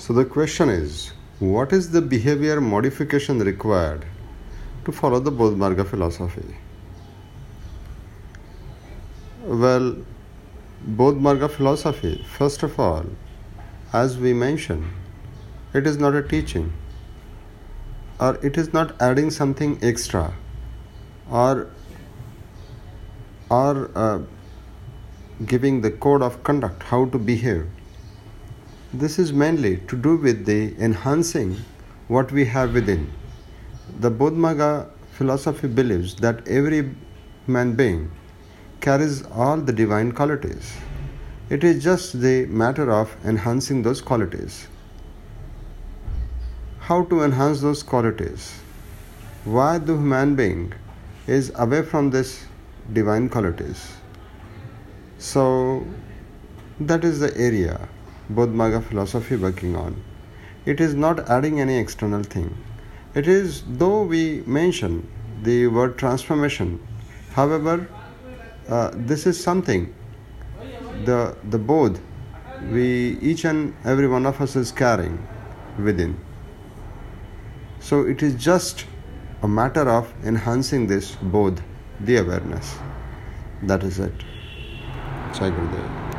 So the question is what is the behavior modification required to follow the Bodh Marga philosophy? Well, Bodh Marga philosophy, first of all, as we mentioned, it is not a teaching or it is not adding something extra or or uh, giving the code of conduct how to behave this is mainly to do with the enhancing what we have within. The Bodh Marga philosophy believes that every man being carries all the divine qualities. It is just the matter of enhancing those qualities. How to enhance those qualities? Why the human being is away from this divine qualities. So that is the area Bodh philosophy working on. It is not adding any external thing. It is though we mention the word transformation, however, uh, this is something the the bodh we each and every one of us is carrying within. So it is just a matter of enhancing this bodh the awareness. That is it. Jai Gurudev.